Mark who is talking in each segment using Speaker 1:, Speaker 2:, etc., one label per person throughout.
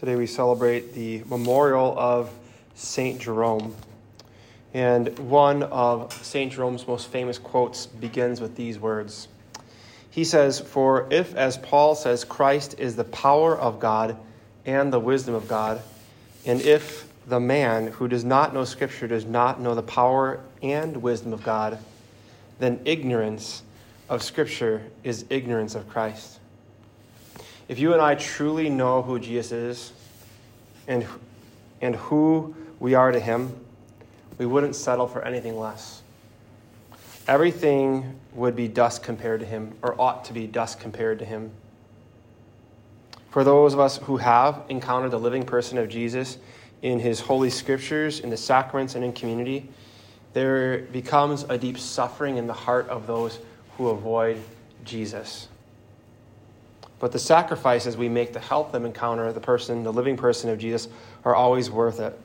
Speaker 1: Today we celebrate the memorial of St. Jerome. And one of St. Jerome's most famous quotes begins with these words. He says, For if, as Paul says, Christ is the power of God and the wisdom of God, and if the man who does not know Scripture does not know the power and wisdom of God, then ignorance of Scripture is ignorance of Christ. If you and I truly know who Jesus is and, and who we are to him, we wouldn't settle for anything less. Everything would be dust compared to him, or ought to be dust compared to him. For those of us who have encountered the living person of Jesus in his holy scriptures, in the sacraments, and in community, there becomes a deep suffering in the heart of those who avoid Jesus. But the sacrifices we make to help them encounter the person, the living person of Jesus, are always worth it.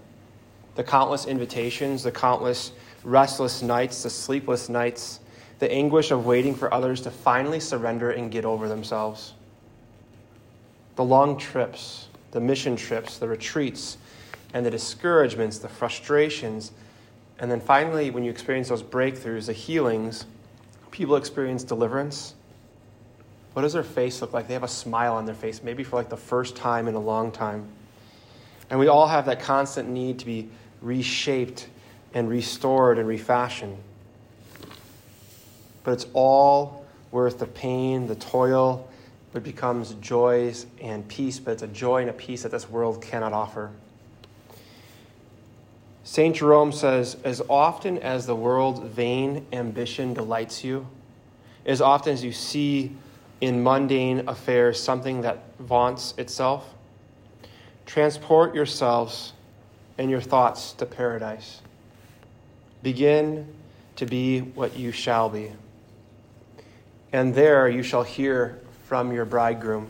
Speaker 1: The countless invitations, the countless restless nights, the sleepless nights, the anguish of waiting for others to finally surrender and get over themselves. The long trips, the mission trips, the retreats, and the discouragements, the frustrations, and then finally, when you experience those breakthroughs, the healings, people experience deliverance what does their face look like? They have a smile on their face, maybe for like the first time in a long time. And we all have that constant need to be reshaped and restored and refashioned. But it's all worth the pain, the toil. But it becomes joys and peace, but it's a joy and a peace that this world cannot offer. St. Jerome says, As often as the world's vain ambition delights you, as often as you see in mundane affairs something that vaunts itself. Transport yourselves and your thoughts to paradise. Begin to be what you shall be. And there you shall hear from your bridegroom,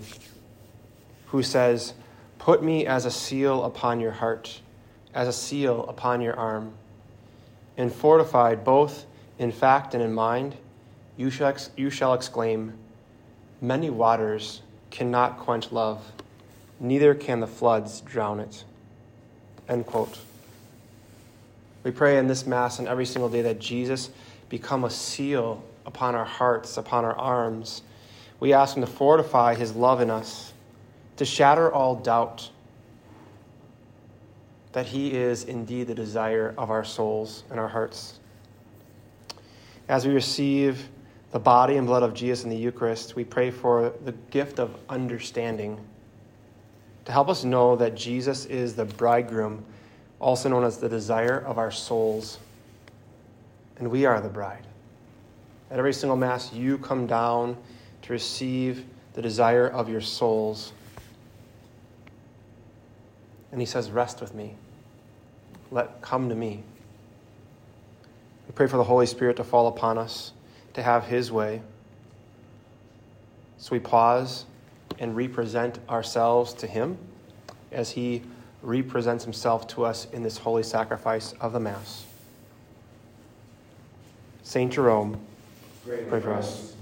Speaker 1: who says, Put me as a seal upon your heart, as a seal upon your arm. And fortified both in fact and in mind, you shall, you shall exclaim, Many waters cannot quench love, neither can the floods drown it. End quote. We pray in this Mass and every single day that Jesus become a seal upon our hearts, upon our arms. We ask Him to fortify His love in us, to shatter all doubt that He is indeed the desire of our souls and our hearts. As we receive the body and blood of Jesus in the Eucharist, we pray for the gift of understanding to help us know that Jesus is the bridegroom, also known as the desire of our souls, and we are the bride. At every single Mass, you come down to receive the desire of your souls. And he says, Rest with me. Let come to me. We pray for the Holy Spirit to fall upon us to have His way. So we pause and represent ourselves to Him as He represents Himself to us in this holy sacrifice of the Mass. Saint Jerome, pray for us.